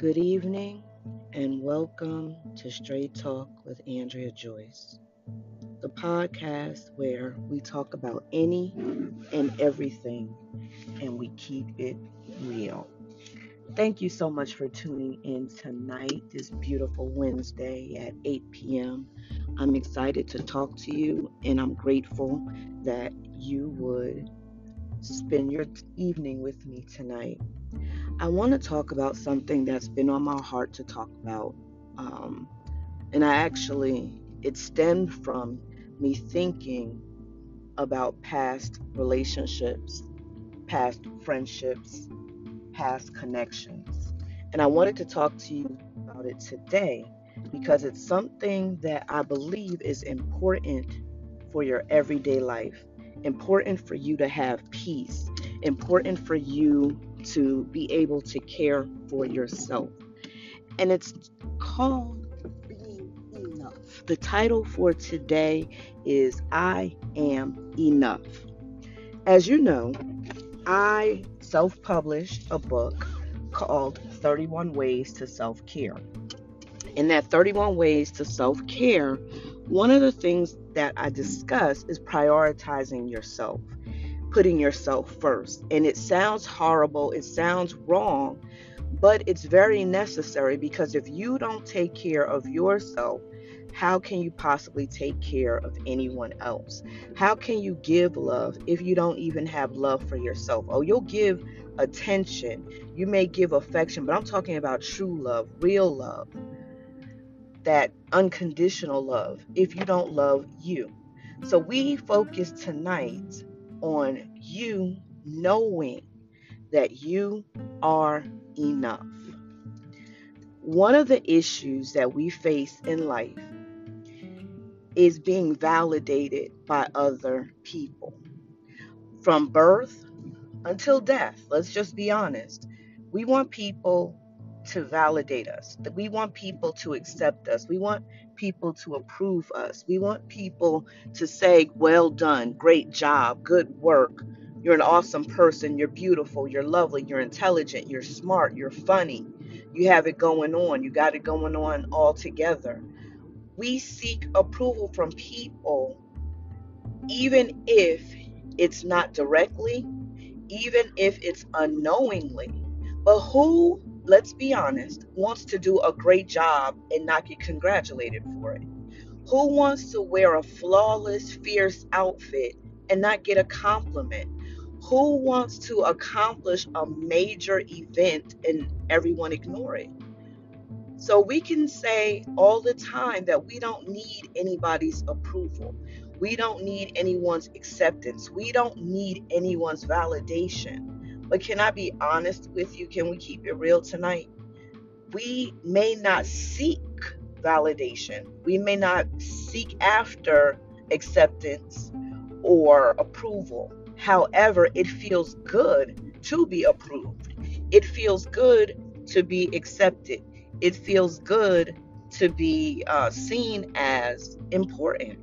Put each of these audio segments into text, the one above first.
Good evening and welcome to Straight Talk with Andrea Joyce, the podcast where we talk about any and everything and we keep it real. Thank you so much for tuning in tonight, this beautiful Wednesday at 8 p.m. I'm excited to talk to you and I'm grateful that you would spend your evening with me tonight. I want to talk about something that's been on my heart to talk about. Um, and I actually, it stemmed from me thinking about past relationships, past friendships, past connections. And I wanted to talk to you about it today because it's something that I believe is important for your everyday life, important for you to have peace, important for you to be able to care for yourself. And it's called Being Enough. The title for today is I Am Enough. As you know, I self published a book called 31 Ways to Self Care. In that 31 Ways to Self Care, one of the things that I discuss is prioritizing yourself putting yourself first. And it sounds horrible, it sounds wrong, but it's very necessary because if you don't take care of yourself, how can you possibly take care of anyone else? How can you give love if you don't even have love for yourself? Oh, you'll give attention, you may give affection, but I'm talking about true love, real love, that unconditional love if you don't love you. So we focus tonight on you knowing that you are enough. One of the issues that we face in life is being validated by other people. From birth until death, let's just be honest. We want people to validate us. We want people to accept us. We want people to approve us. We want people to say, "Well done, great job, good work. You're an awesome person. You're beautiful. You're lovely. You're intelligent. You're smart. You're funny. You have it going on. You got it going on all together." We seek approval from people even if it's not directly, even if it's unknowingly. But who let's be honest, wants to do a great job and not get congratulated for it? Who wants to wear a flawless, fierce outfit and not get a compliment? Who wants to accomplish a major event and everyone ignore it? So we can say all the time that we don't need anybody's approval. We don't need anyone's acceptance. We don't need anyone's validation. But can I be honest with you? Can we keep it real tonight? We may not seek validation, we may not seek after acceptance or approval. However, it feels good to be approved, it feels good to be accepted, it feels good to be uh, seen as important.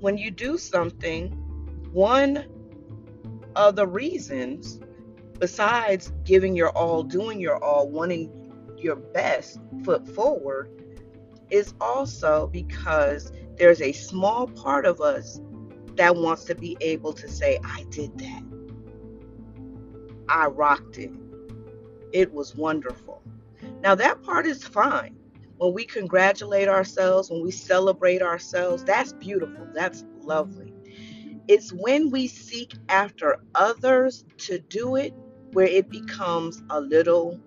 When you do something, one other reasons besides giving your all, doing your all, wanting your best foot forward is also because there's a small part of us that wants to be able to say, I did that. I rocked it. It was wonderful. Now, that part is fine. When we congratulate ourselves, when we celebrate ourselves, that's beautiful. That's lovely. It's when we seek after others to do it where it becomes a little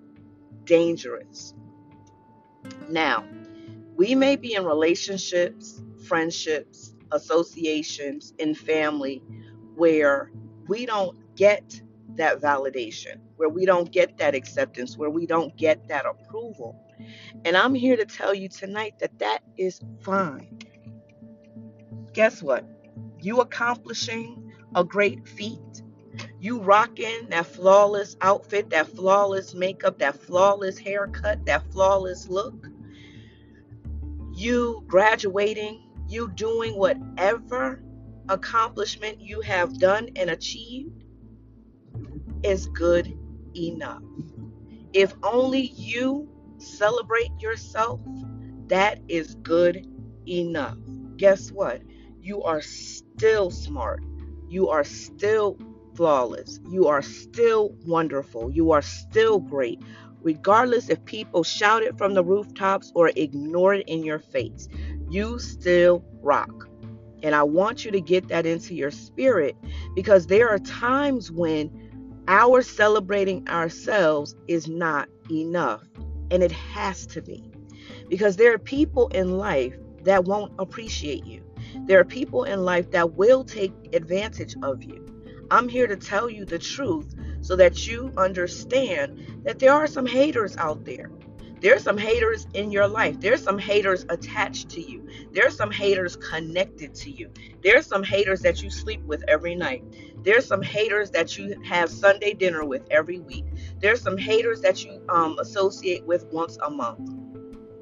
dangerous. Now, we may be in relationships, friendships, associations, in family where we don't get that validation, where we don't get that acceptance, where we don't get that approval. And I'm here to tell you tonight that that is fine. Guess what? You accomplishing a great feat, you rocking that flawless outfit, that flawless makeup, that flawless haircut, that flawless look, you graduating, you doing whatever accomplishment you have done and achieved is good enough. If only you celebrate yourself, that is good enough. Guess what? You are still smart. You are still flawless. You are still wonderful. You are still great. Regardless if people shout it from the rooftops or ignore it in your face, you still rock. And I want you to get that into your spirit because there are times when our celebrating ourselves is not enough. And it has to be. Because there are people in life that won't appreciate you. There are people in life that will take advantage of you. I'm here to tell you the truth so that you understand that there are some haters out there. There's some haters in your life. There's some haters attached to you. There's some haters connected to you. There's some haters that you sleep with every night. There's some haters that you have Sunday dinner with every week. There's some haters that you um, associate with once a month.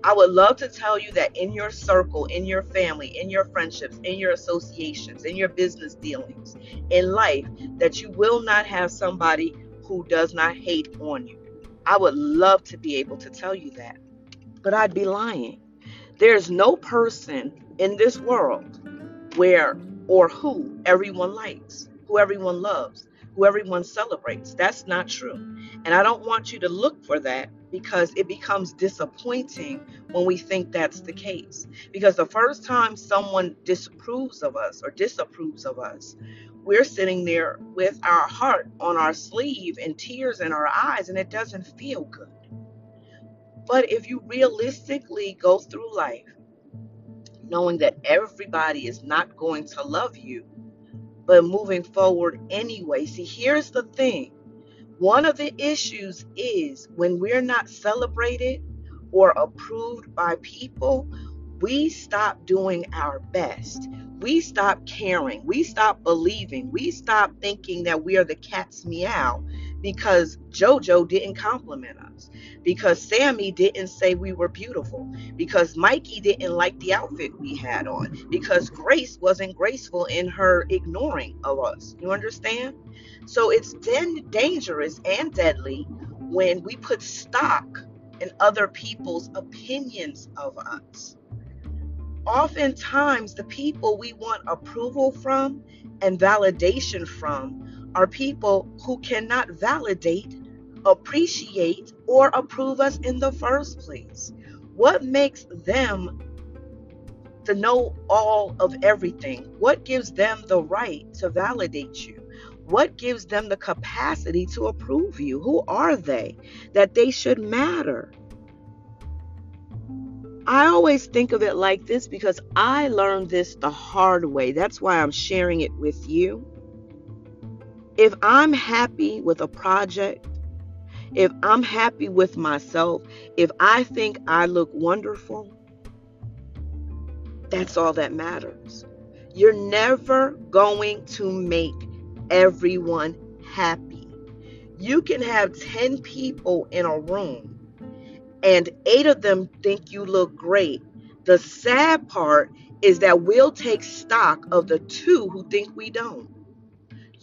I would love to tell you that in your circle, in your family, in your friendships, in your associations, in your business dealings, in life, that you will not have somebody who does not hate on you. I would love to be able to tell you that, but I'd be lying. There's no person in this world where or who everyone likes, who everyone loves, who everyone celebrates. That's not true. And I don't want you to look for that because it becomes disappointing when we think that's the case. Because the first time someone disapproves of us or disapproves of us, we're sitting there with our heart on our sleeve and tears in our eyes, and it doesn't feel good. But if you realistically go through life knowing that everybody is not going to love you, but moving forward anyway. See, here's the thing one of the issues is when we're not celebrated or approved by people, we stop doing our best. We stop caring. We stop believing. We stop thinking that we are the cat's meow because JoJo didn't compliment us, because Sammy didn't say we were beautiful, because Mikey didn't like the outfit we had on, because Grace wasn't graceful in her ignoring of us. You understand? So it's then dangerous and deadly when we put stock in other people's opinions of us. Oftentimes, the people we want approval from and validation from are people who cannot validate, appreciate, or approve us in the first place. What makes them to know all of everything? What gives them the right to validate you? What gives them the capacity to approve you? Who are they that they should matter? I always think of it like this because I learned this the hard way. That's why I'm sharing it with you. If I'm happy with a project, if I'm happy with myself, if I think I look wonderful, that's all that matters. You're never going to make everyone happy. You can have 10 people in a room and eight of them think you look great. The sad part is that we'll take stock of the two who think we don't.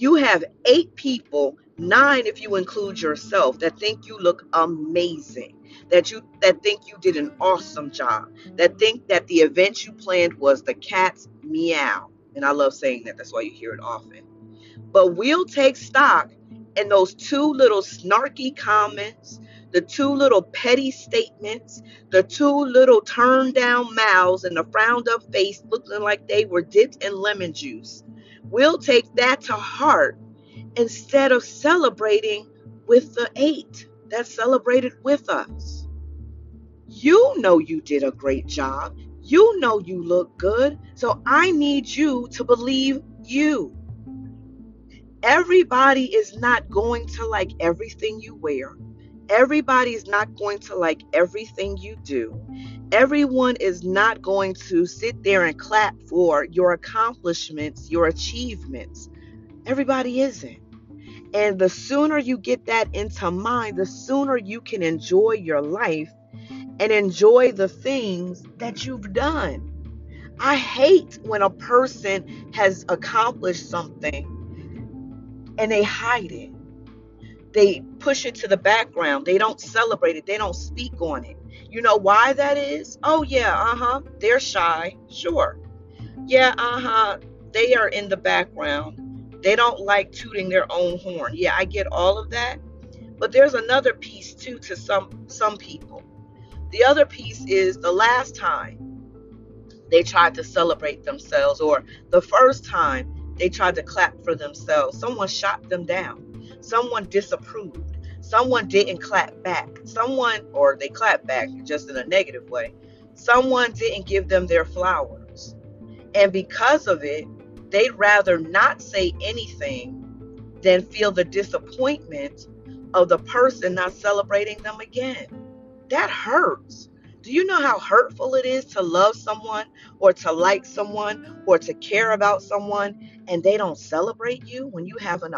You have eight people, nine if you include yourself, that think you look amazing, that you that think you did an awesome job, that think that the event you planned was the cat's meow. And I love saying that. That's why you hear it often. But we'll take stock in those two little snarky comments, the two little petty statements, the two little turned down mouths, and the frowned up face looking like they were dipped in lemon juice we'll take that to heart instead of celebrating with the eight that celebrated with us. You know you did a great job. You know you look good. So I need you to believe you. Everybody is not going to like everything you wear. Everybody is not going to like everything you do. Everyone is not going to sit there and clap for your accomplishments, your achievements. Everybody isn't. And the sooner you get that into mind, the sooner you can enjoy your life and enjoy the things that you've done. I hate when a person has accomplished something and they hide it. They push it to the background. They don't celebrate it. They don't speak on it. You know why that is? Oh, yeah, uh huh. They're shy. Sure. Yeah, uh huh. They are in the background. They don't like tooting their own horn. Yeah, I get all of that. But there's another piece too to some some people. The other piece is the last time they tried to celebrate themselves or the first time they tried to clap for themselves, someone shot them down. Someone disapproved. Someone didn't clap back. Someone or they clapped back just in a negative way. Someone didn't give them their flowers. And because of it, they'd rather not say anything than feel the disappointment of the person not celebrating them again. That hurts. Do you know how hurtful it is to love someone or to like someone or to care about someone and they don't celebrate you when you have a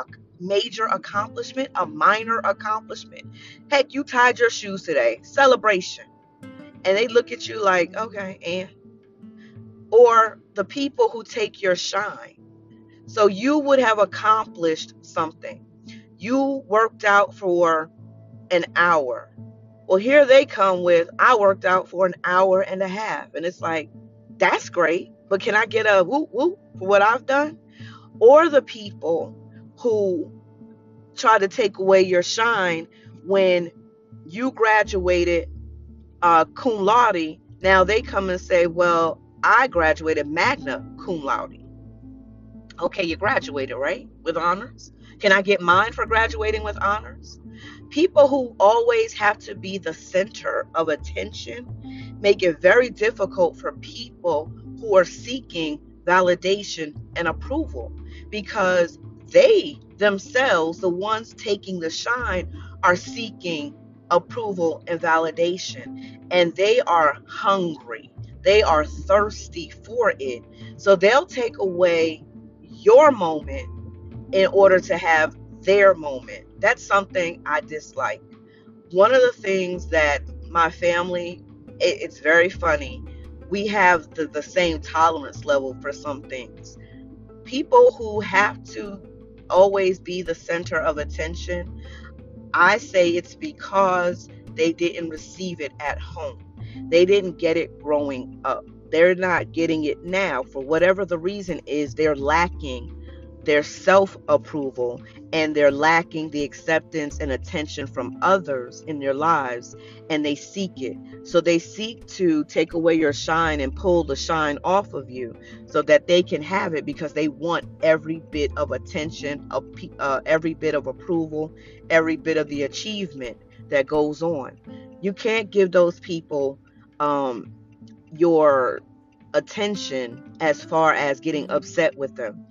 major accomplishment, a minor accomplishment? Heck, you tied your shoes today, celebration. And they look at you like, okay, and or the people who take your shine. So you would have accomplished something. You worked out for an hour. Well, here they come with, I worked out for an hour and a half. And it's like, that's great, but can I get a whoop whoop for what I've done? Or the people who try to take away your shine when you graduated uh, cum laude. Now they come and say, well, I graduated magna cum laude. Okay, you graduated, right? With honors. Can I get mine for graduating with honors? People who always have to be the center of attention make it very difficult for people who are seeking validation and approval because they themselves, the ones taking the shine, are seeking approval and validation. And they are hungry, they are thirsty for it. So they'll take away your moment in order to have their moment. That's something I dislike. One of the things that my family, it, it's very funny, we have the, the same tolerance level for some things. People who have to always be the center of attention, I say it's because they didn't receive it at home. They didn't get it growing up. They're not getting it now. For whatever the reason is, they're lacking their self approval and they're lacking the acceptance and attention from others in their lives and they seek it. So they seek to take away your shine and pull the shine off of you so that they can have it because they want every bit of attention, uh, every bit of approval, every bit of the achievement that goes on. You can't give those people um, your attention as far as getting upset with them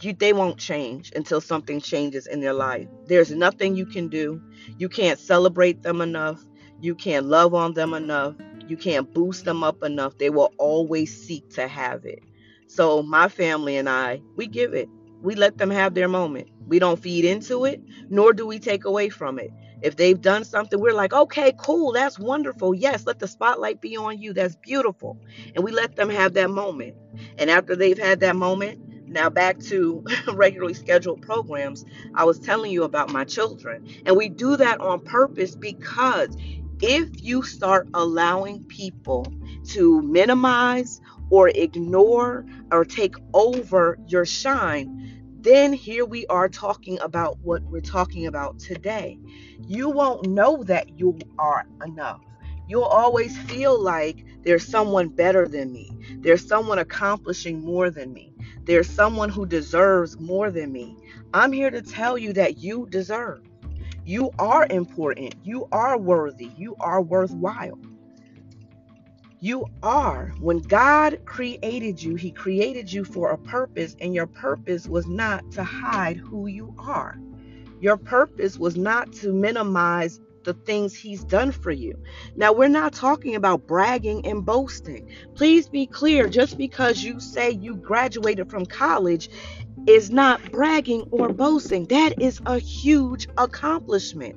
you, they won't change until something changes in their life. There's nothing you can do. You can't celebrate them enough. You can't love on them enough. You can't boost them up enough. They will always seek to have it. So, my family and I, we give it. We let them have their moment. We don't feed into it, nor do we take away from it. If they've done something, we're like, okay, cool, that's wonderful. Yes, let the spotlight be on you. That's beautiful. And we let them have that moment. And after they've had that moment, now, back to regularly scheduled programs, I was telling you about my children. And we do that on purpose because if you start allowing people to minimize or ignore or take over your shine, then here we are talking about what we're talking about today. You won't know that you are enough. You'll always feel like there's someone better than me, there's someone accomplishing more than me. There's someone who deserves more than me. I'm here to tell you that you deserve. You are important. You are worthy. You are worthwhile. You are. When God created you, He created you for a purpose, and your purpose was not to hide who you are. Your purpose was not to minimize the things he's done for you. Now, we're not talking about bragging and boasting. Please be clear just because you say you graduated from college is not bragging or boasting. That is a huge accomplishment.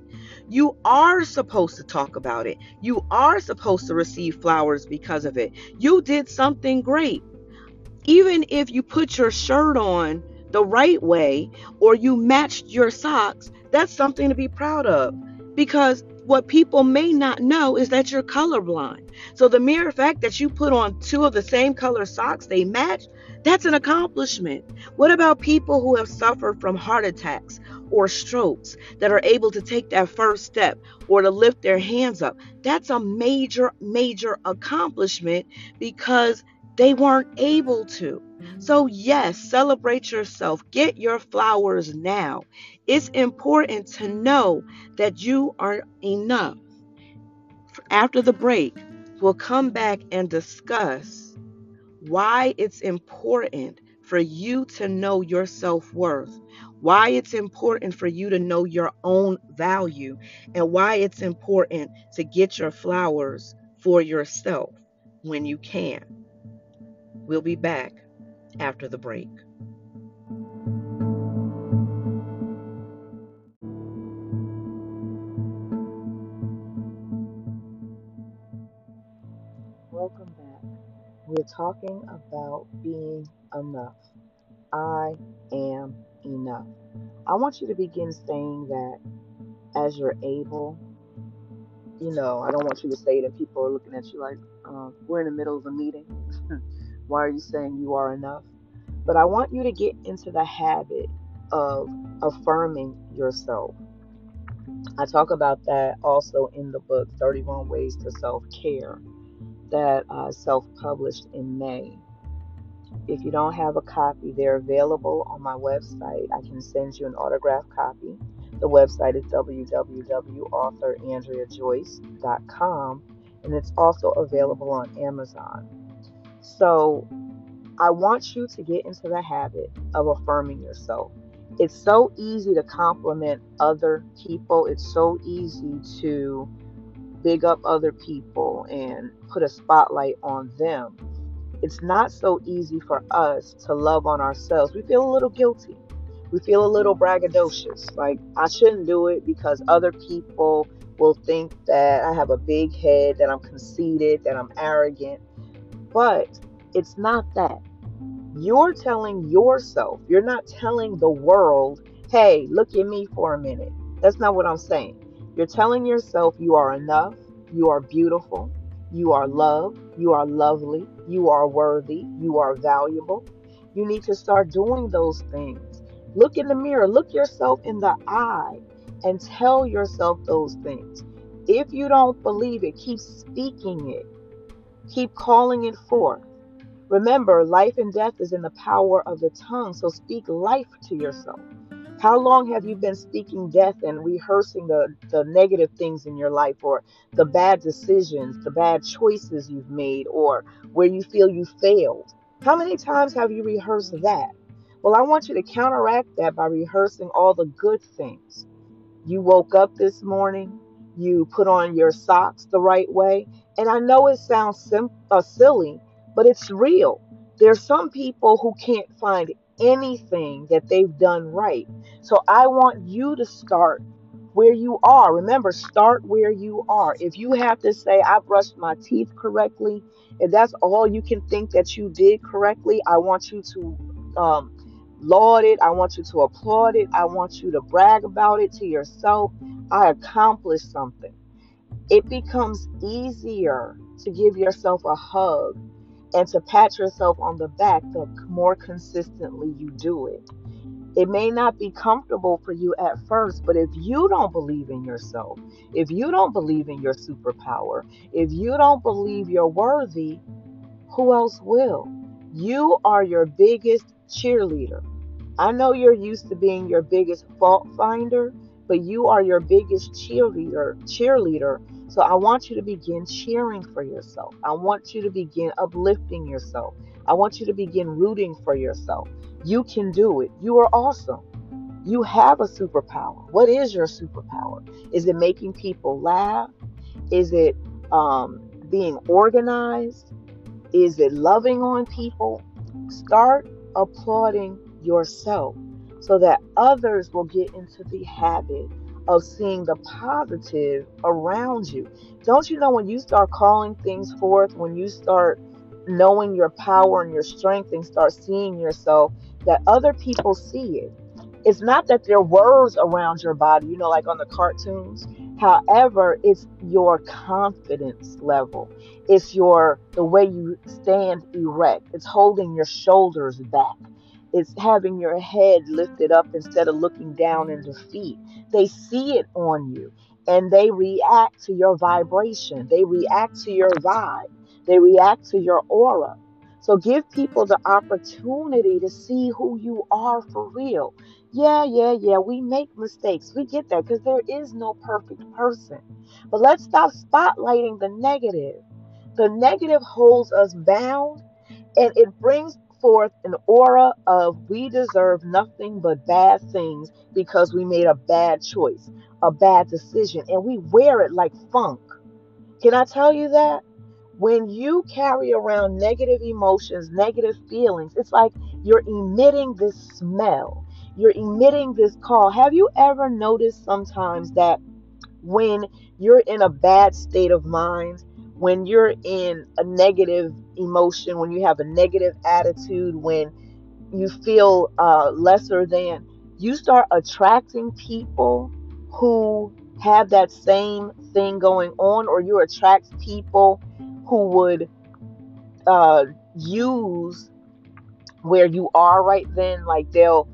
You are supposed to talk about it. You are supposed to receive flowers because of it. You did something great. Even if you put your shirt on the right way or you matched your socks, that's something to be proud of. Because what people may not know is that you're colorblind. So the mere fact that you put on two of the same color socks, they match, that's an accomplishment. What about people who have suffered from heart attacks or strokes that are able to take that first step or to lift their hands up? That's a major, major accomplishment because they weren't able to. So, yes, celebrate yourself. Get your flowers now. It's important to know that you are enough. After the break, we'll come back and discuss why it's important for you to know your self worth, why it's important for you to know your own value, and why it's important to get your flowers for yourself when you can. We'll be back after the break. Welcome back. We're talking about being enough. I am enough. I want you to begin saying that as you're able. You know, I don't want you to say it and people are looking at you like, uh, we're in the middle of a meeting. Why are you saying you are enough? But I want you to get into the habit of affirming yourself. I talk about that also in the book 31 Ways to Self Care that I self published in May. If you don't have a copy, they're available on my website. I can send you an autographed copy. The website is www.authorandreajoyce.com and it's also available on Amazon. So I want you to get into the habit of affirming yourself. It's so easy to compliment other people, it's so easy to big up other people and put a spotlight on them. It's not so easy for us to love on ourselves. We feel a little guilty. We feel a little braggadocious. Like, I shouldn't do it because other people will think that I have a big head, that I'm conceited, that I'm arrogant. But it's not that. You're telling yourself, you're not telling the world, hey, look at me for a minute. That's not what I'm saying. You're telling yourself you are enough, you are beautiful, you are loved, you are lovely, you are worthy, you are valuable. You need to start doing those things. Look in the mirror, look yourself in the eye, and tell yourself those things. If you don't believe it, keep speaking it, keep calling it forth. Remember, life and death is in the power of the tongue, so speak life to yourself. How long have you been speaking death and rehearsing the, the negative things in your life or the bad decisions, the bad choices you've made, or where you feel you failed? How many times have you rehearsed that? Well, I want you to counteract that by rehearsing all the good things. You woke up this morning, you put on your socks the right way, and I know it sounds sim- uh, silly, but it's real. There's some people who can't find anything that they've done right. So I want you to start where you are. Remember, start where you are. If you have to say, I brushed my teeth correctly, if that's all you can think that you did correctly, I want you to um, laud it. I want you to applaud it. I want you to brag about it to yourself. I accomplished something. It becomes easier to give yourself a hug and to pat yourself on the back the more consistently you do it. It may not be comfortable for you at first, but if you don't believe in yourself, if you don't believe in your superpower, if you don't believe you're worthy, who else will? You are your biggest cheerleader. I know you're used to being your biggest fault finder, but you are your biggest cheerleader, cheerleader so I want you to begin cheering for yourself. I want you to begin uplifting yourself. I want you to begin rooting for yourself. You can do it. You are awesome. You have a superpower. What is your superpower? Is it making people laugh? Is it um, being organized? Is it loving on people? Start applauding yourself so that others will get into the habit of seeing the positive around you. Don't you know when you start calling things forth, when you start knowing your power and your strength and start seeing yourself, that other people see it. It's not that there are words around your body, you know, like on the cartoons. However, it's your confidence level. It's your the way you stand erect. It's holding your shoulders back. It's having your head lifted up instead of looking down in defeat. They see it on you and they react to your vibration. They react to your vibe. They react to your aura. So give people the opportunity to see who you are for real. Yeah, yeah, yeah, we make mistakes. We get that because there is no perfect person. But let's stop spotlighting the negative. The negative holds us bound and it brings forth an aura of we deserve nothing but bad things because we made a bad choice, a bad decision, and we wear it like funk. Can I tell you that? When you carry around negative emotions, negative feelings, it's like you're emitting this smell. You're emitting this call. Have you ever noticed sometimes that when you're in a bad state of mind, when you're in a negative emotion, when you have a negative attitude, when you feel uh, lesser than, you start attracting people who have that same thing going on, or you attract people who would uh, use where you are right then. Like they'll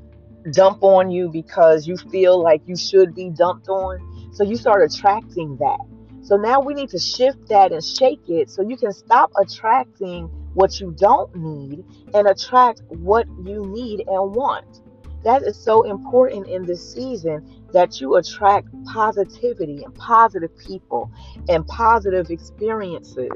dump on you because you feel like you should be dumped on. So you start attracting that. So now we need to shift that and shake it so you can stop attracting what you don't need and attract what you need and want. That is so important in this season that you attract positivity and positive people and positive experiences.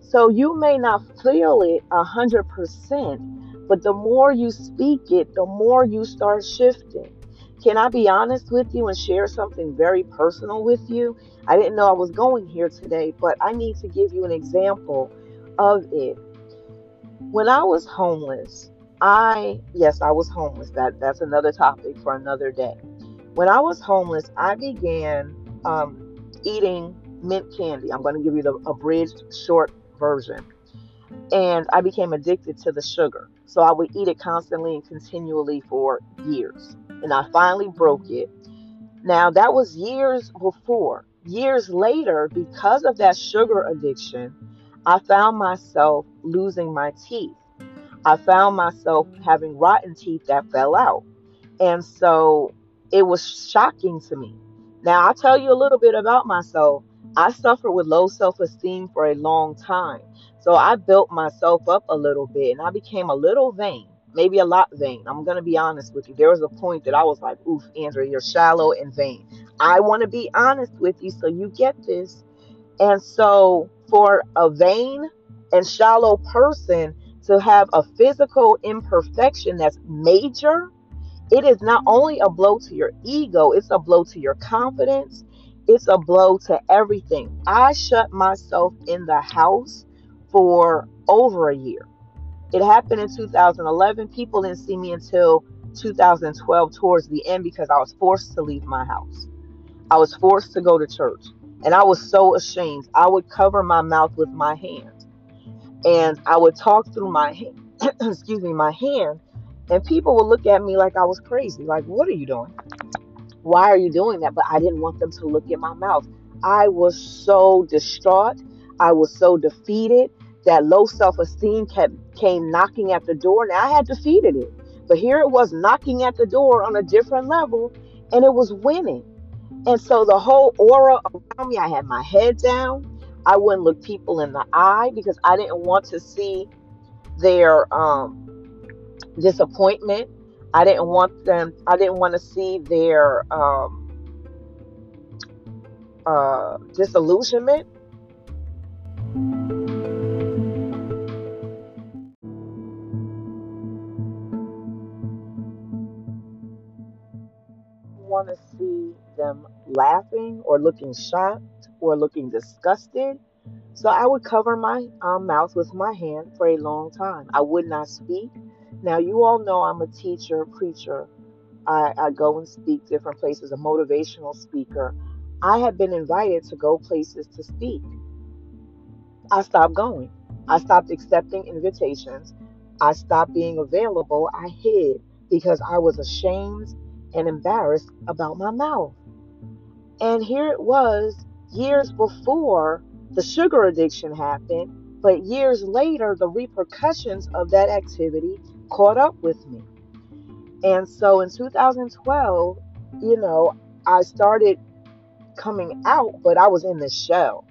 So you may not feel it a hundred percent, but the more you speak it, the more you start shifting. Can I be honest with you and share something very personal with you? I didn't know I was going here today, but I need to give you an example of it. When I was homeless, I yes, I was homeless. That that's another topic for another day. When I was homeless, I began um, eating mint candy. I'm going to give you the abridged short version. And I became addicted to the sugar. So I would eat it constantly and continually for years and I finally broke it. Now, that was years before. Years later, because of that sugar addiction, I found myself losing my teeth. I found myself having rotten teeth that fell out. And so it was shocking to me. Now, I'll tell you a little bit about myself. I suffered with low self esteem for a long time. So I built myself up a little bit and I became a little vain maybe a lot vain. I'm going to be honest with you. There was a point that I was like, oof, Andrea, you're shallow and vain. I want to be honest with you so you get this. And so, for a vain and shallow person to have a physical imperfection that's major, it is not only a blow to your ego, it's a blow to your confidence, it's a blow to everything. I shut myself in the house for over a year. It happened in 2011. People didn't see me until 2012 towards the end because I was forced to leave my house. I was forced to go to church. And I was so ashamed. I would cover my mouth with my hand. And I would talk through my hand, excuse me, my hand. And people would look at me like I was crazy. Like, what are you doing? Why are you doing that? But I didn't want them to look at my mouth. I was so distraught. I was so defeated that low self-esteem kept came knocking at the door and I had defeated it. But here it was knocking at the door on a different level and it was winning. And so the whole aura around me, I had my head down. I wouldn't look people in the eye because I didn't want to see their um, disappointment. I didn't want them, I didn't want to see their um, uh, disillusionment. Laughing or looking shocked or looking disgusted. So I would cover my um, mouth with my hand for a long time. I would not speak. Now, you all know I'm a teacher, preacher. I, I go and speak different places, a motivational speaker. I had been invited to go places to speak. I stopped going. I stopped accepting invitations. I stopped being available. I hid. because I was ashamed and embarrassed about my mouth. And here it was years before the sugar addiction happened, but years later, the repercussions of that activity caught up with me. And so in 2012, you know, I started coming out, but I was in the shell.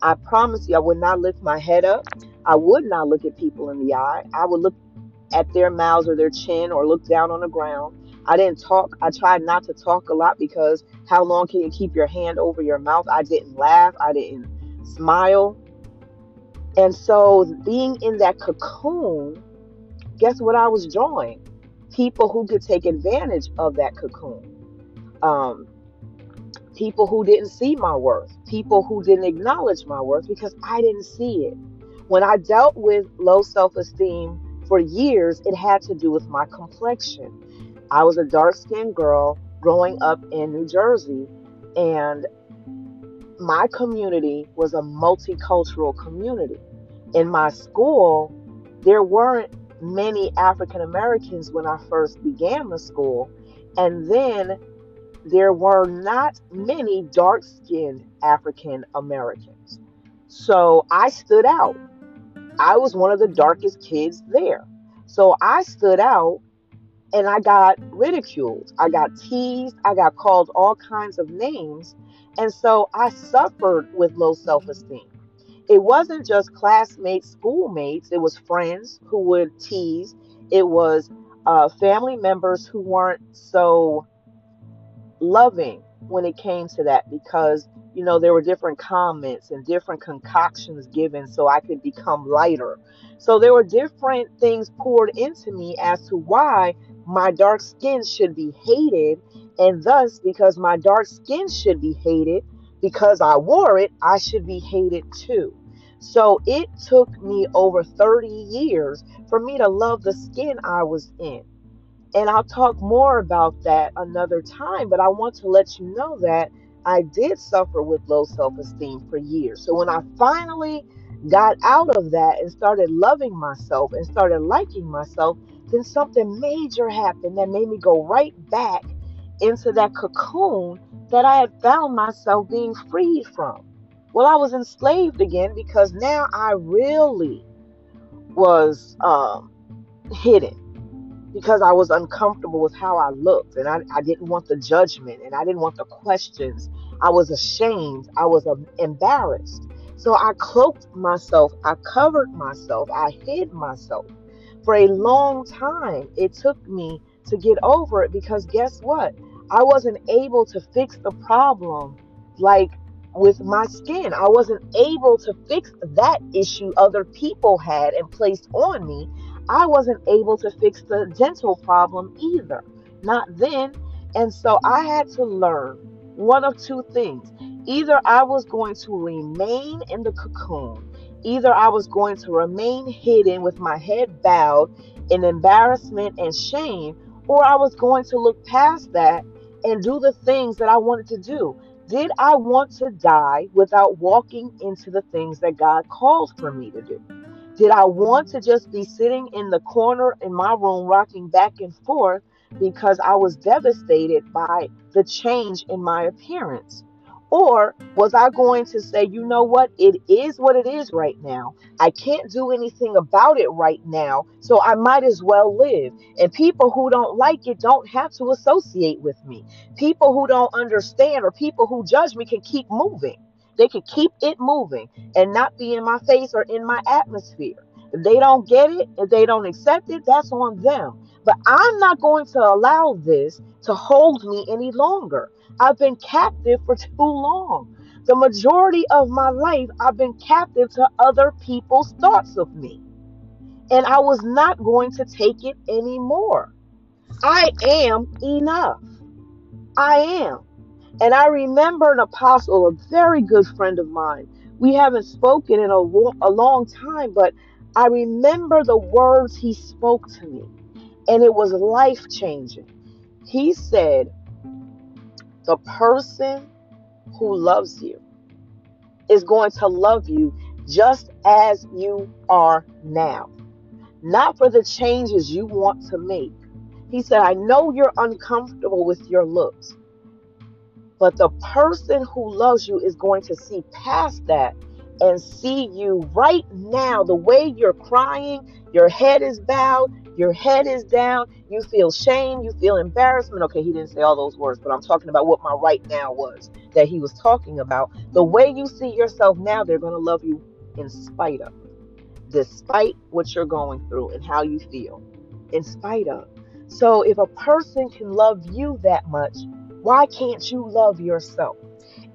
I promise you, I would not lift my head up. I would not look at people in the eye. I would look at their mouths or their chin or look down on the ground. I didn't talk. I tried not to talk a lot because how long can you keep your hand over your mouth? I didn't laugh. I didn't smile. And so, being in that cocoon, guess what I was drawing? People who could take advantage of that cocoon. Um, people who didn't see my worth, people who didn't acknowledge my worth because I didn't see it. When I dealt with low self esteem for years, it had to do with my complexion. I was a dark skinned girl growing up in New Jersey, and my community was a multicultural community. In my school, there weren't many African Americans when I first began the school, and then there were not many dark skinned African Americans. So I stood out. I was one of the darkest kids there. So I stood out and I got ridiculed. I got teased. I got called all kinds of names. And so I suffered with low self esteem. It wasn't just classmates, schoolmates, it was friends who would tease, it was uh, family members who weren't so loving when it came to that because you know there were different comments and different concoctions given so I could become lighter. So there were different things poured into me as to why my dark skin should be hated and thus because my dark skin should be hated because I wore it, I should be hated too. So it took me over 30 years for me to love the skin I was in. And I'll talk more about that another time, but I want to let you know that I did suffer with low self esteem for years. So when I finally got out of that and started loving myself and started liking myself, then something major happened that made me go right back into that cocoon that I had found myself being freed from. Well, I was enslaved again because now I really was um, hidden because I was uncomfortable with how I looked and I, I didn't want the judgment and I didn't want the questions. I was ashamed. I was um, embarrassed. So I cloaked myself. I covered myself. I hid myself. For a long time, it took me to get over it because guess what? I wasn't able to fix the problem like with my skin. I wasn't able to fix that issue other people had and placed on me I wasn't able to fix the dental problem either. Not then. And so I had to learn one of two things. Either I was going to remain in the cocoon, either I was going to remain hidden with my head bowed in embarrassment and shame, or I was going to look past that and do the things that I wanted to do. Did I want to die without walking into the things that God called for me to do? Did I want to just be sitting in the corner in my room, rocking back and forth because I was devastated by the change in my appearance? Or was I going to say, you know what? It is what it is right now. I can't do anything about it right now. So I might as well live. And people who don't like it don't have to associate with me. People who don't understand or people who judge me can keep moving. They can keep it moving and not be in my face or in my atmosphere. If they don't get it, if they don't accept it, that's on them. But I'm not going to allow this to hold me any longer. I've been captive for too long. The majority of my life, I've been captive to other people's thoughts of me. And I was not going to take it anymore. I am enough. I am. And I remember an apostle, a very good friend of mine. We haven't spoken in a, a long time, but I remember the words he spoke to me, and it was life changing. He said, The person who loves you is going to love you just as you are now, not for the changes you want to make. He said, I know you're uncomfortable with your looks, but the person who loves you is going to see past that and see you right now, the way you're crying, your head is bowed, your head is down, you feel shame, you feel embarrassment. Okay, he didn't say all those words, but I'm talking about what my right now was that he was talking about. The way you see yourself now, they're going to love you in spite of, despite what you're going through and how you feel, in spite of. So if a person can love you that much, why can't you love yourself?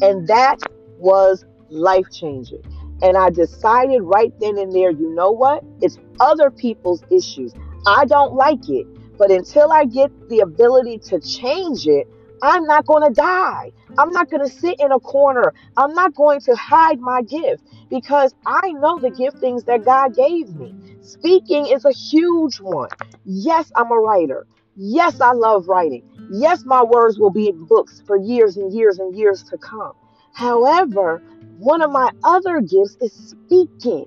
And that was life changing. And I decided right then and there, you know what? It's other people's issues. I don't like it. But until I get the ability to change it, I'm not going to die. I'm not going to sit in a corner. I'm not going to hide my gift because I know the giftings that God gave me. Speaking is a huge one. Yes, I'm a writer. Yes, I love writing. Yes, my words will be in books for years and years and years to come. However, one of my other gifts is speaking.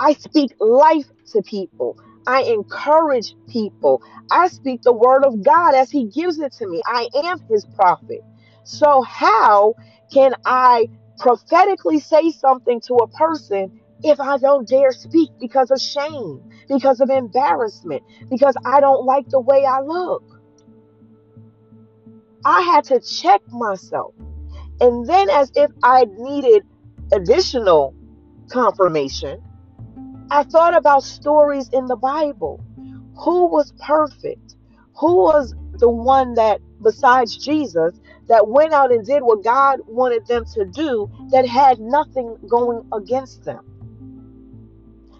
I speak life to people. I encourage people. I speak the word of God as He gives it to me. I am His prophet. So, how can I prophetically say something to a person if I don't dare speak because of shame, because of embarrassment, because I don't like the way I look? I had to check myself. And then, as if I needed additional confirmation, I thought about stories in the Bible. Who was perfect? Who was the one that, besides Jesus, that went out and did what God wanted them to do that had nothing going against them?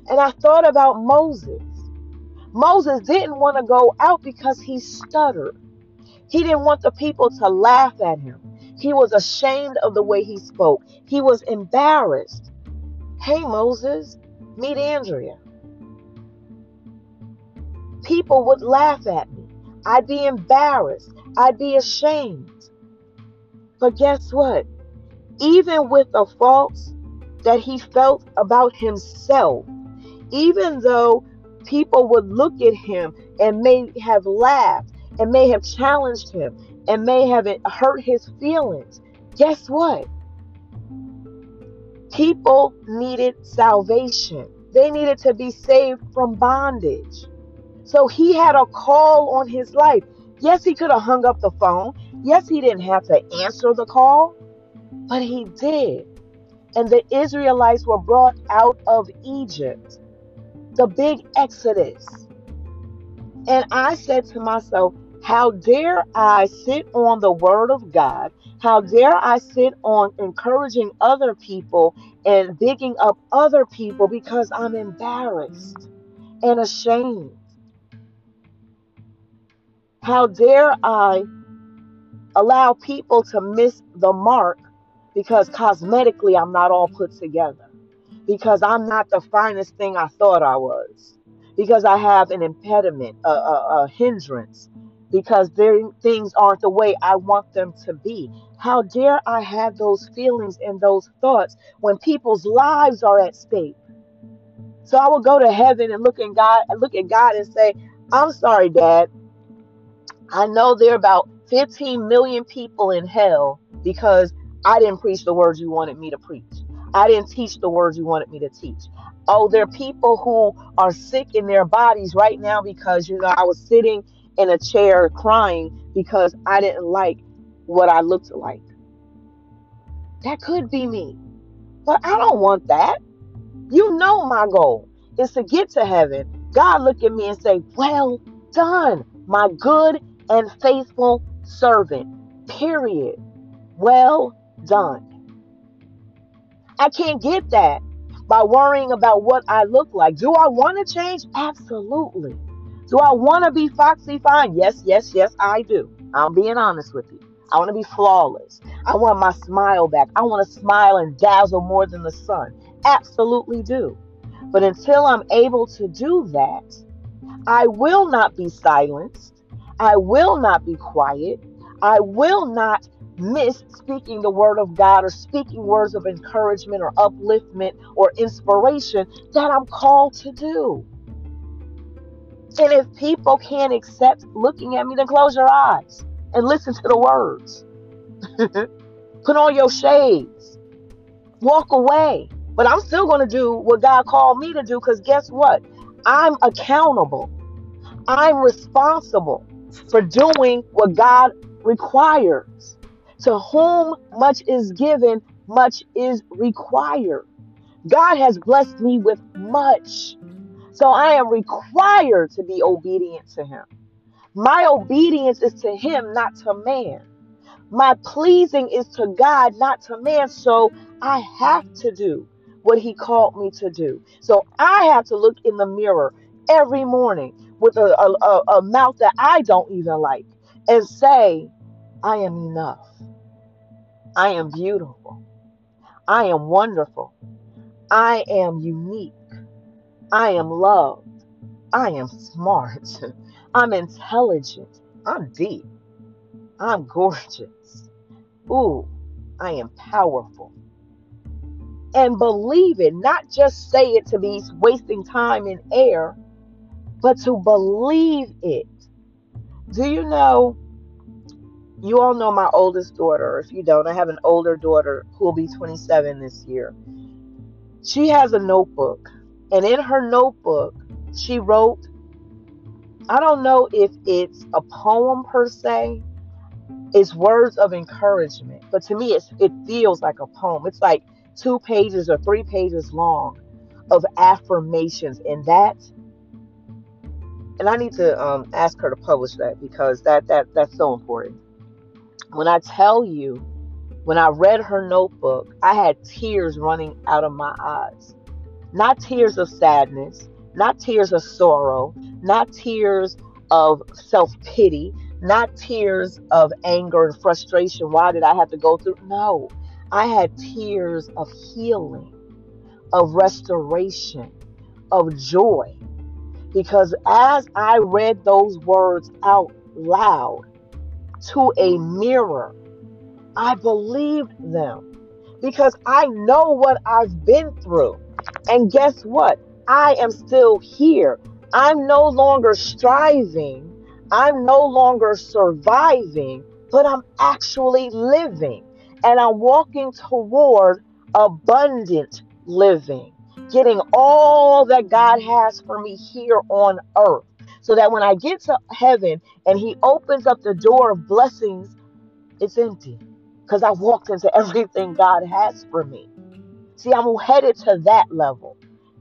And I thought about Moses. Moses didn't want to go out because he stuttered. He didn't want the people to laugh at him. He was ashamed of the way he spoke. He was embarrassed. Hey, Moses, meet Andrea. People would laugh at me. I'd be embarrassed. I'd be ashamed. But guess what? Even with the faults that he felt about himself, even though people would look at him and may have laughed and may have challenged him and may have hurt his feelings, guess what? People needed salvation. They needed to be saved from bondage. So he had a call on his life. Yes, he could have hung up the phone. Yes, he didn't have to answer the call, but he did. And the Israelites were brought out of Egypt, the big exodus. And I said to myself, how dare I sit on the word of God? How dare I sit on encouraging other people and bigging up other people because I'm embarrassed and ashamed? How dare I allow people to miss the mark because cosmetically I'm not all put together? Because I'm not the finest thing I thought I was? Because I have an impediment, a, a, a hindrance because things aren't the way I want them to be. How dare I have those feelings and those thoughts when people's lives are at stake? So I will go to heaven and look at God, look at God and say, "I'm sorry, Dad. I know there are about 15 million people in hell because I didn't preach the words you wanted me to preach. I didn't teach the words you wanted me to teach. Oh, there are people who are sick in their bodies right now because you know I was sitting in a chair crying because I didn't like what I looked like. That could be me. But I don't want that. You know my goal is to get to heaven. God look at me and say, "Well done, my good and faithful servant." Period. Well done. I can't get that by worrying about what I look like. Do I want to change? Absolutely. Do I want to be foxy fine? Yes, yes, yes, I do. I'm being honest with you. I want to be flawless. I want my smile back. I want to smile and dazzle more than the sun. Absolutely do. But until I'm able to do that, I will not be silenced. I will not be quiet. I will not miss speaking the word of God or speaking words of encouragement or upliftment or inspiration that I'm called to do. And if people can't accept looking at me, then close your eyes and listen to the words. Put on your shades. Walk away. But I'm still going to do what God called me to do because guess what? I'm accountable. I'm responsible for doing what God requires. To whom much is given, much is required. God has blessed me with much. So I am required to be obedient to Him. My obedience is to Him, not to man. My pleasing is to God, not to man. So I have to do what He called me to do. So I have to look in the mirror every morning with a, a, a, mouth that I don't even like and say, I am enough. I am beautiful. I am wonderful. I am unique. I am loved. I am smart. I'm intelligent. I'm deep. I'm gorgeous. Ooh, I am powerful. And believe it, not just say it to be wasting time in air, but to believe it. Do you know? You all know my oldest daughter. If you don't, I have an older daughter who will be 27 this year. She has a notebook, and in her notebook, she wrote, I don't know if it's a poem per se, it's words of encouragement, but to me, it's, it feels like a poem. It's like two pages or three pages long of affirmations, and that and I need to um, ask her to publish that because that that that's so important. When I tell you, when I read her notebook, I had tears running out of my eyes. Not tears of sadness, not tears of sorrow, not tears of self pity, not tears of anger and frustration. Why did I have to go through? No, I had tears of healing, of restoration, of joy because as I read those words out loud to a mirror, I believed them because I know what I've been through. And guess what? I am still here. I'm no longer striving. I'm no longer surviving, but I'm actually living. And I'm walking toward abundant living getting all that God has for me here on earth. So that when I get to heaven and He opens up the door of blessings, it's empty because I walked into everything God has for me. See, I'm headed to that level.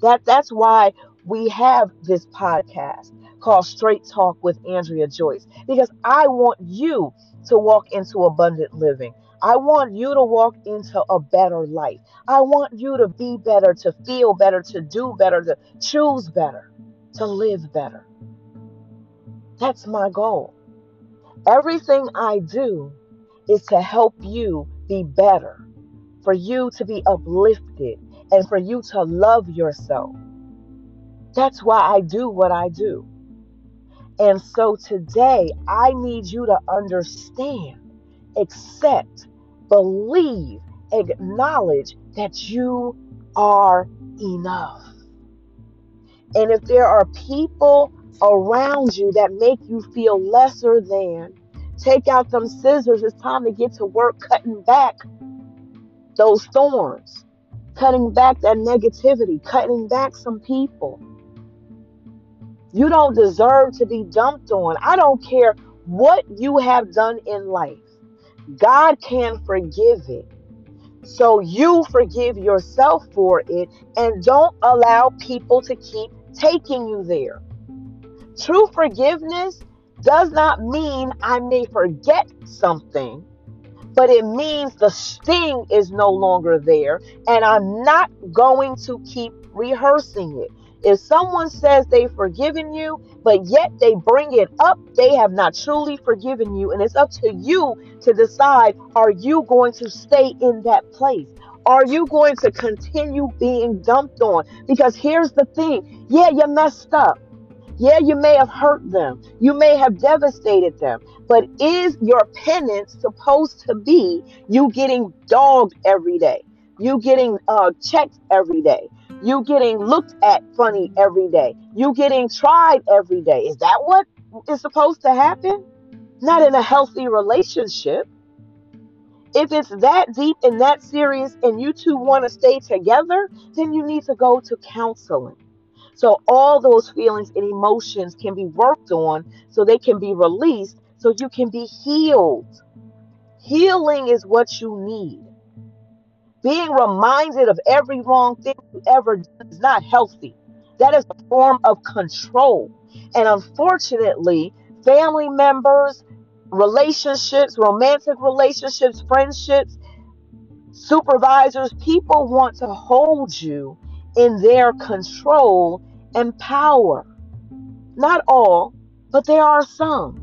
That that's why we have this podcast called Straight Talk with Andrea Joyce because I want you to walk into abundant living. I want you to walk into a better life. I want you to be better, to feel better, to do better, to choose better, to live better. That's my goal. Everything I do is to help you be better, for you to be uplifted, and for you to love yourself. That's why I do what I do. And so today, I need you to understand accept, believe, acknowledge that you are enough. And if there are people around you that make you feel lesser than, take out them scissors. It's time to get to work cutting back those thorns, cutting back that negativity, cutting back some people. You don't deserve to be dumped on. I don't care what you have done in life. God can forgive it. So you forgive yourself for it and don't allow people to keep taking you there. True forgiveness does not mean I may forget something, but it means the sting is no longer there and I'm not going to keep rehearsing it. If someone says they've forgiven you, but yet they bring it up, they have not truly forgiven you. And it's up to you to decide are you going to stay in that place? Are you going to continue being dumped on? Because here's the thing yeah, you messed up. Yeah, you may have hurt them. You may have devastated them. But is your penance supposed to be you getting dogged every day? You getting uh, checked every day? You getting looked at funny every day. You getting tried every day. Is that what is supposed to happen? Not in a healthy relationship. If it's that deep and that serious and you two want to stay together, then you need to go to counseling. So all those feelings and emotions can be worked on so they can be released so you can be healed. Healing is what you need. Being reminded of every wrong thing you ever did is not healthy. That is a form of control. And unfortunately, family members, relationships, romantic relationships, friendships, supervisors, people want to hold you in their control and power. Not all, but there are some.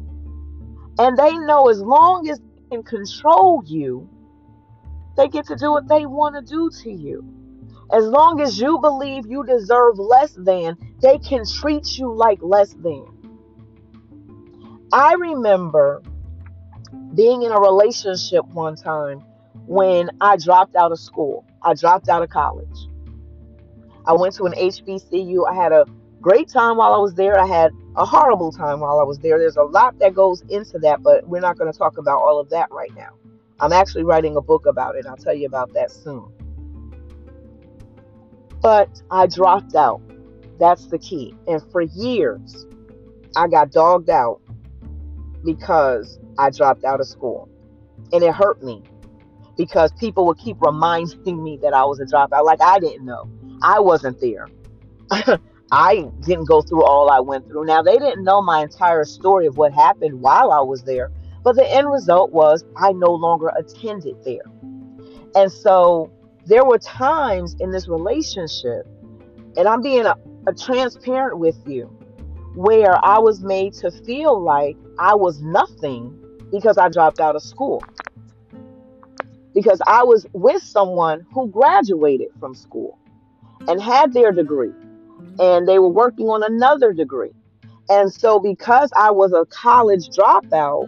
And they know as long as they can control you, they get to do what they want to do to you. As long as you believe you deserve less than, they can treat you like less than. I remember being in a relationship one time when I dropped out of school. I dropped out of college. I went to an HBCU. I had a great time while I was there. I had a horrible time while I was there. There's a lot that goes into that, but we're not going to talk about all of that right now. I'm actually writing a book about it. I'll tell you about that soon. But I dropped out. That's the key. And for years, I got dogged out because I dropped out of school. And it hurt me because people would keep reminding me that I was a dropout. Like I didn't know. I wasn't there. I didn't go through all I went through. Now, they didn't know my entire story of what happened while I was there, but the end result was I no longer attended there. And so there were times in this relationship, and I'm being a, a transparent with you, where I was made to feel like I was nothing because I dropped out of school. Because I was with someone who graduated from school and had their degree, and they were working on another degree. And so, because I was a college dropout,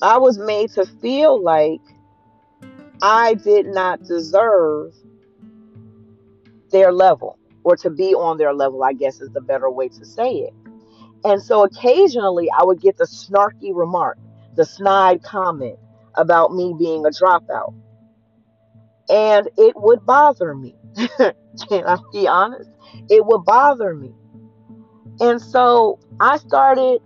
I was made to feel like I did not deserve their level or to be on their level, I guess is the better way to say it. And so occasionally I would get the snarky remark, the snide comment about me being a dropout. And it would bother me. Can I be honest? It would bother me. And so I started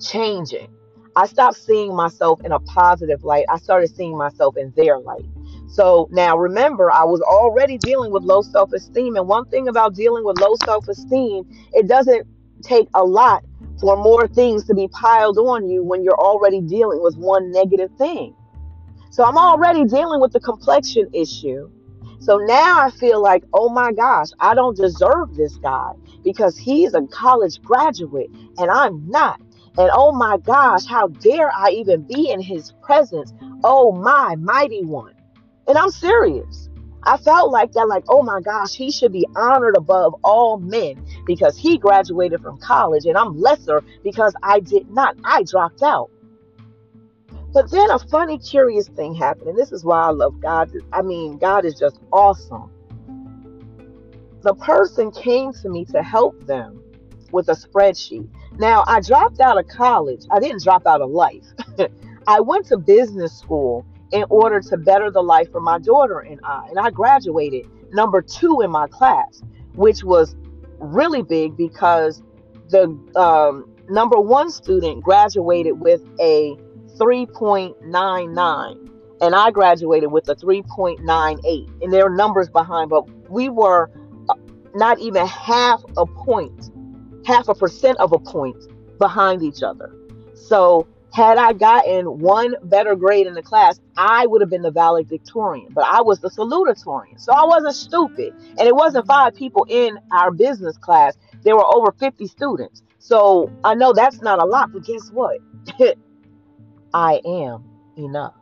changing. I stopped seeing myself in a positive light. I started seeing myself in their light. So now remember, I was already dealing with low self esteem. And one thing about dealing with low self esteem, it doesn't take a lot for more things to be piled on you when you're already dealing with one negative thing. So I'm already dealing with the complexion issue. So now I feel like, oh my gosh, I don't deserve this guy because he's a college graduate and I'm not. And oh my gosh, how dare I even be in his presence? Oh my mighty one. And I'm serious. I felt like that, like, oh my gosh, he should be honored above all men because he graduated from college and I'm lesser because I did not. I dropped out. But then a funny, curious thing happened, and this is why I love God. I mean, God is just awesome. The person came to me to help them with a spreadsheet. Now, I dropped out of college. I didn't drop out of life. I went to business school in order to better the life for my daughter and I. And I graduated number two in my class, which was really big because the um, number one student graduated with a 3.99 and I graduated with a 3.98 and there are numbers behind but we were uh, not even half a point half a percent of a point behind each other so had I gotten one better grade in the class, I would have been the valedictorian, but I was the salutatorian. So I wasn't stupid. And it wasn't five people in our business class, there were over 50 students. So I know that's not a lot, but guess what? I am enough.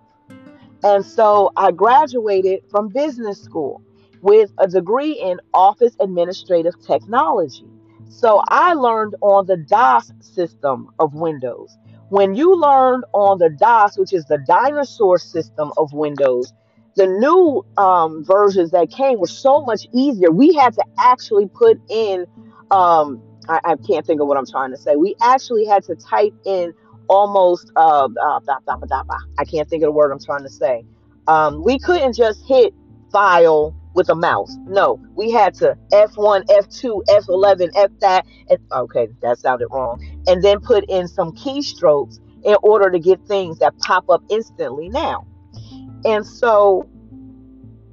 And so I graduated from business school with a degree in office administrative technology. So I learned on the DOS system of Windows. When you learned on the DOS, which is the dinosaur system of Windows, the new um, versions that came were so much easier. We had to actually put in, um, I, I can't think of what I'm trying to say. We actually had to type in almost, uh, uh, I can't think of the word I'm trying to say. Um, we couldn't just hit file with a mouse. No, we had to F1, F2, F11, F that. And, okay, that sounded wrong. And then put in some keystrokes in order to get things that pop up instantly now. And so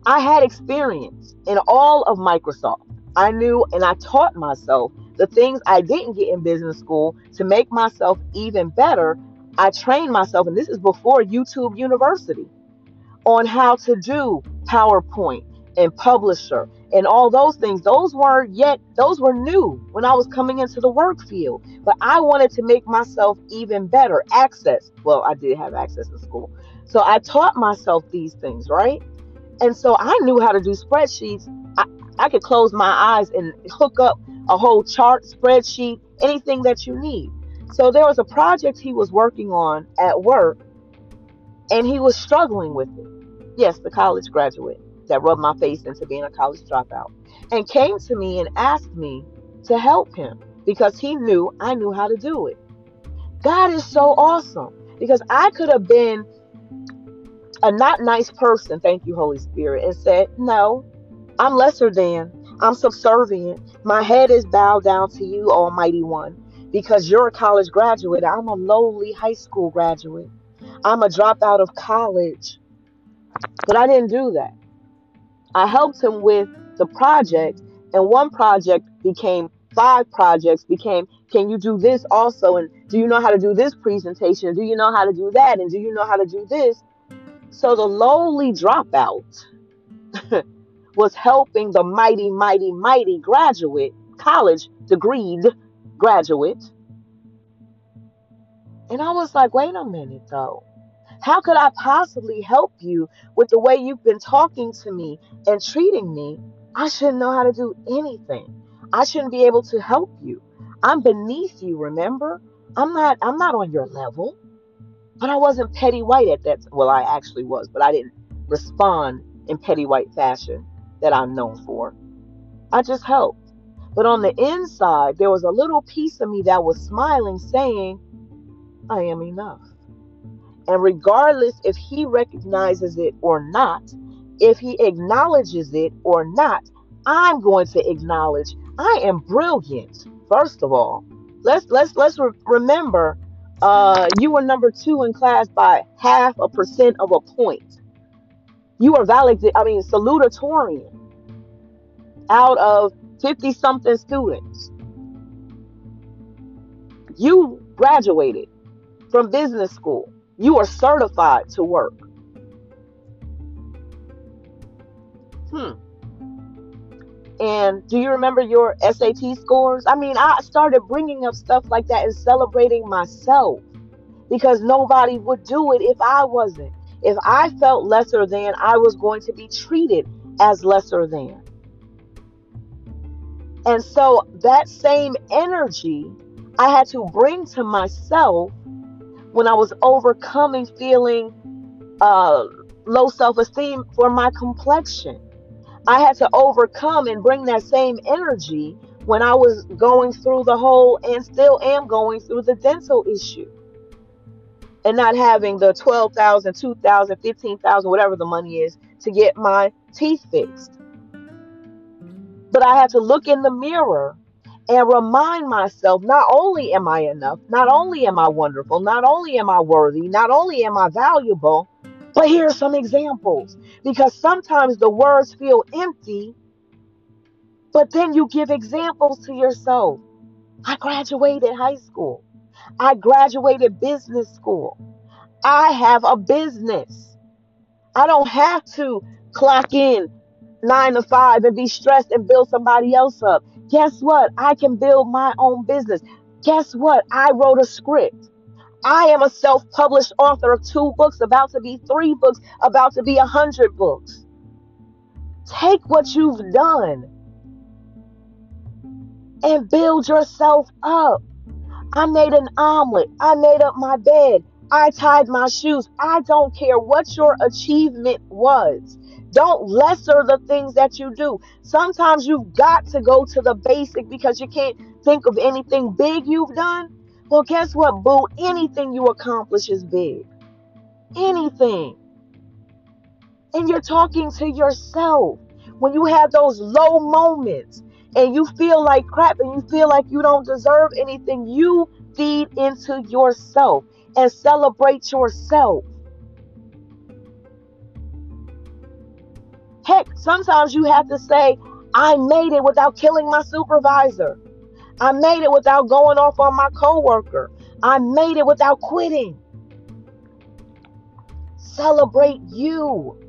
I had experience in all of Microsoft. I knew and I taught myself the things I didn't get in business school to make myself even better. I trained myself, and this is before YouTube University, on how to do PowerPoint and Publisher and all those things. Those were yet, those were new when I was coming into the work field. But I wanted to make myself even better. Access. Well, I did have access in school. So I taught myself these things, right? And so I knew how to do spreadsheets. I, I could close my eyes and hook up a whole chart, spreadsheet, anything that you need. So there was a project he was working on at work, and he was struggling with it. Yes, the college graduate that rubbed my face into being a college dropout, and came to me and asked me to help him because he knew I knew how to do it. God is so awesome because I could have been a not nice person, thank you, Holy Spirit, and said, No, I'm lesser than, I'm subservient. My head is bowed down to you, Almighty One, because you're a college graduate. I'm a lowly high school graduate. I'm a dropout of college. But I didn't do that. I helped him with the project, and one project became five projects became can you do this also and do you know how to do this presentation do you know how to do that and do you know how to do this so the lowly dropout was helping the mighty, mighty, mighty graduate, college degreed graduate. And I was like, wait a minute though. How could I possibly help you with the way you've been talking to me and treating me? I shouldn't know how to do anything. I shouldn't be able to help you. I'm beneath you, remember? I'm not I'm not on your level. But I wasn't petty white at that. Well, I actually was, but I didn't respond in petty white fashion that I'm known for. I just helped. But on the inside, there was a little piece of me that was smiling, saying, I am enough. And regardless if he recognizes it or not, if he acknowledges it or not, I'm going to acknowledge I am brilliant. First of all, let's let's let's re- remember uh, you were number two in class by half a percent of a point. You are valedictorian, I mean, salutatorian out of 50 something students. You graduated from business school. You are certified to work. Hmm. And do you remember your SAT scores? I mean, I started bringing up stuff like that and celebrating myself because nobody would do it if I wasn't. If I felt lesser than, I was going to be treated as lesser than. And so that same energy I had to bring to myself when I was overcoming feeling uh, low self esteem for my complexion. I had to overcome and bring that same energy when I was going through the whole and still am going through the dental issue. And not having the 12,000, 2,000, 15,000, whatever the money is to get my teeth fixed. But I have to look in the mirror and remind myself not only am I enough, not only am I wonderful, not only am I worthy, not only am I valuable, but here are some examples because sometimes the words feel empty, but then you give examples to yourself. I graduated high school, I graduated business school, I have a business. I don't have to clock in nine to five and be stressed and build somebody else up. Guess what? I can build my own business. Guess what? I wrote a script. I am a self published author of two books, about to be three books, about to be a hundred books. Take what you've done and build yourself up. I made an omelet. I made up my bed. I tied my shoes. I don't care what your achievement was. Don't lesser the things that you do. Sometimes you've got to go to the basic because you can't think of anything big you've done. Well, guess what, boo? Anything you accomplish is big. Anything. And you're talking to yourself. When you have those low moments and you feel like crap and you feel like you don't deserve anything, you feed into yourself and celebrate yourself. Heck, sometimes you have to say, I made it without killing my supervisor. I made it without going off on my coworker. I made it without quitting. Celebrate you.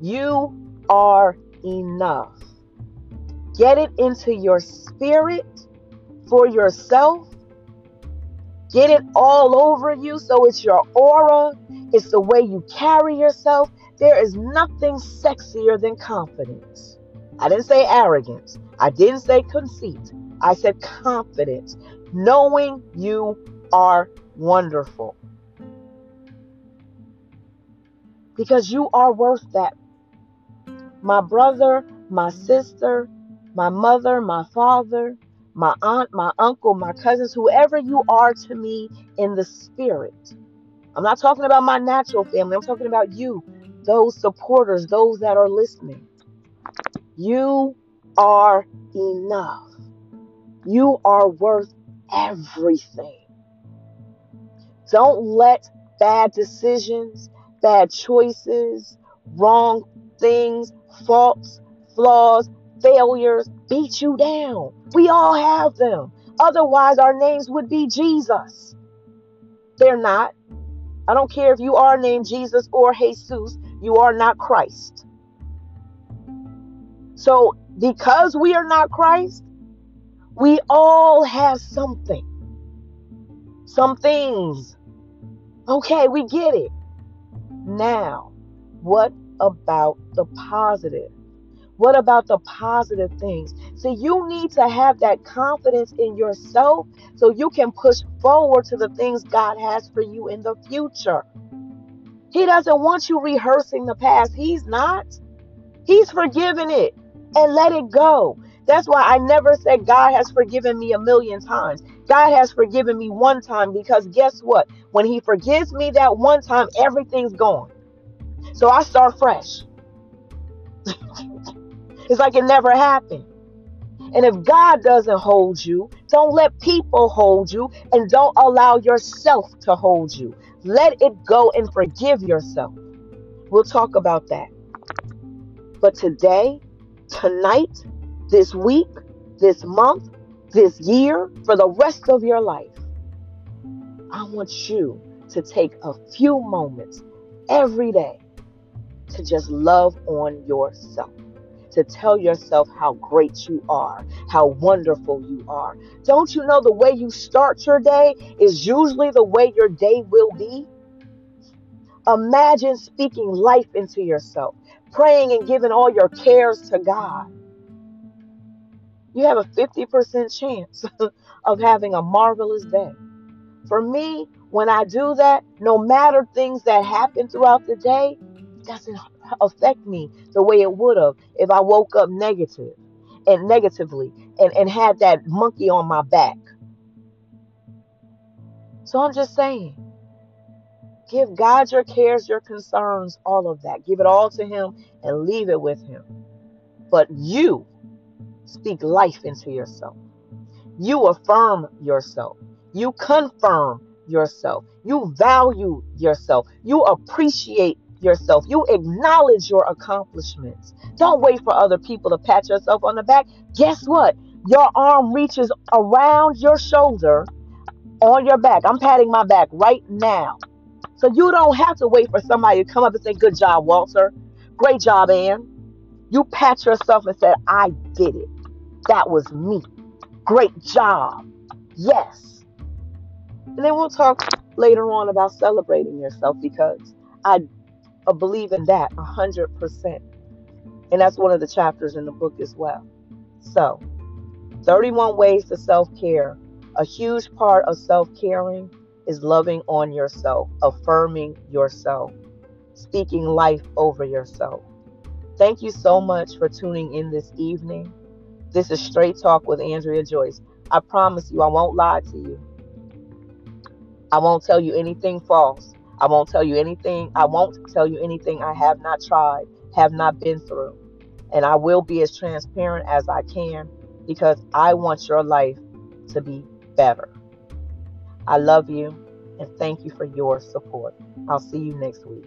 You are enough. Get it into your spirit for yourself. Get it all over you so it's your aura, it's the way you carry yourself. There is nothing sexier than confidence. I didn't say arrogance, I didn't say conceit. I said confidence, knowing you are wonderful. Because you are worth that. My brother, my sister, my mother, my father, my aunt, my uncle, my cousins, whoever you are to me in the spirit. I'm not talking about my natural family. I'm talking about you, those supporters, those that are listening. You are enough. You are worth everything. Don't let bad decisions, bad choices, wrong things, faults, flaws, failures beat you down. We all have them. Otherwise, our names would be Jesus. They're not. I don't care if you are named Jesus or Jesus, you are not Christ. So, because we are not Christ, we all have something, some things. Okay, we get it. Now, what about the positive? What about the positive things? So you need to have that confidence in yourself so you can push forward to the things God has for you in the future. He doesn't want you rehearsing the past. He's not. He's forgiven it and let it go. That's why I never said God has forgiven me a million times. God has forgiven me one time because guess what? When He forgives me that one time, everything's gone. So I start fresh. It's like it never happened. And if God doesn't hold you, don't let people hold you and don't allow yourself to hold you. Let it go and forgive yourself. We'll talk about that. But today, tonight, this week, this month, this year, for the rest of your life, I want you to take a few moments every day to just love on yourself to tell yourself how great you are, how wonderful you are. Don't you know the way you start your day is usually the way your day will be? Imagine speaking life into yourself, praying and giving all your cares to God. You have a 50% chance of having a marvelous day. For me, when I do that, no matter things that happen throughout the day, it doesn't affect me the way it would have if I woke up negative and negatively and, and had that monkey on my back. So I'm just saying, give God your cares, your concerns, all of that. Give it all to Him and leave it with Him. But you speak life into yourself. You affirm yourself. You confirm yourself. You value yourself. You appreciate yourself. You acknowledge your accomplishments. Don't wait for other people to pat yourself on the back. Guess what? Your arm reaches around your shoulder on your back. I'm patting my back right now. So you don't have to wait for somebody to come up and say, Good job, Walter. Great job, Ann. You pat yourself and say, I did it. That was me. Great job. Yes. And then we'll talk later on about celebrating yourself because I believe in that 100%. And that's one of the chapters in the book as well. So, 31 ways to self care. A huge part of self caring is loving on yourself, affirming yourself, speaking life over yourself. Thank you so much for tuning in this evening. This is Straight Talk with Andrea Joyce. I promise you, I won't lie to you. I won't tell you anything false. I won't tell you anything. I won't tell you anything I have not tried, have not been through. And I will be as transparent as I can because I want your life to be better. I love you and thank you for your support. I'll see you next week.